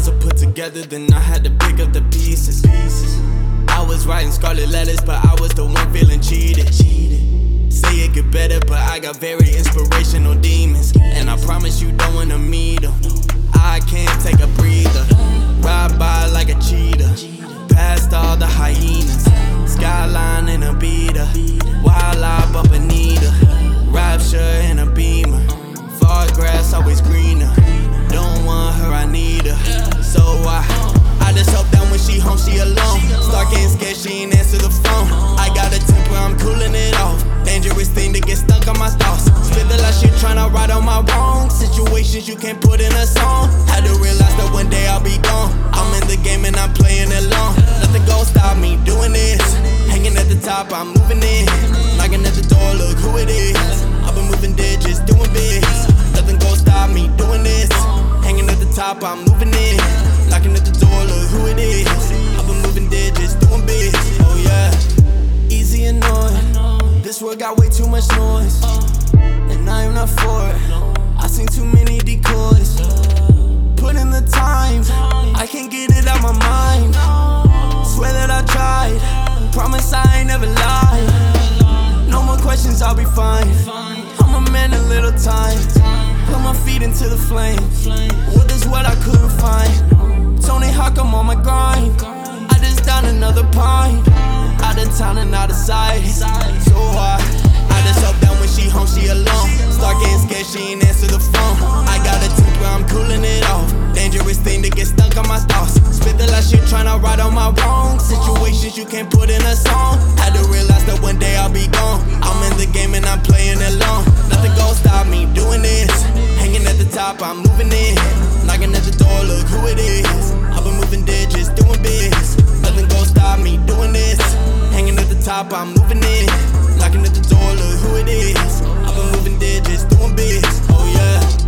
puzzle put together, then I had to pick up the pieces. I was writing scarlet letters, but I was the one feeling cheated. Say it get better, but I got very situations you can't put in a song. Had to realize that one day I'll be gone. I'm in the game and I'm playing it long. Nothing gon' stop me doing this. Hanging at the top, I'm moving in. Knocking at the door, look who it is. I've been moving digits, doing bits. Nothing gon' stop me doing this. Hanging at the top, I'm moving in. Knocking at the door, look who it is. I've been moving digits, doing bits. Oh yeah, easy and annoying. This world got way too much noise, questions, I'll be fine. I'm a man in little time. Put my feet into the flame. What is what I couldn't find? Tony Hawk, I'm on my grind. I just down another pint. Out of town and out of sight. So I, I just hope that when she home, she alone. Start getting scared, she ain't answer the phone. I got a temper, I'm cooling it off. Dangerous thing to get stuck on my thoughts. Spit the last shit tryna right on my wrong situations you can't put in a song. top, I'm moving in. Knocking at the door, look who it is. I've been moving digits, doing bigs. Nothing gon' stop me doing this. Hanging at the top, I'm moving in.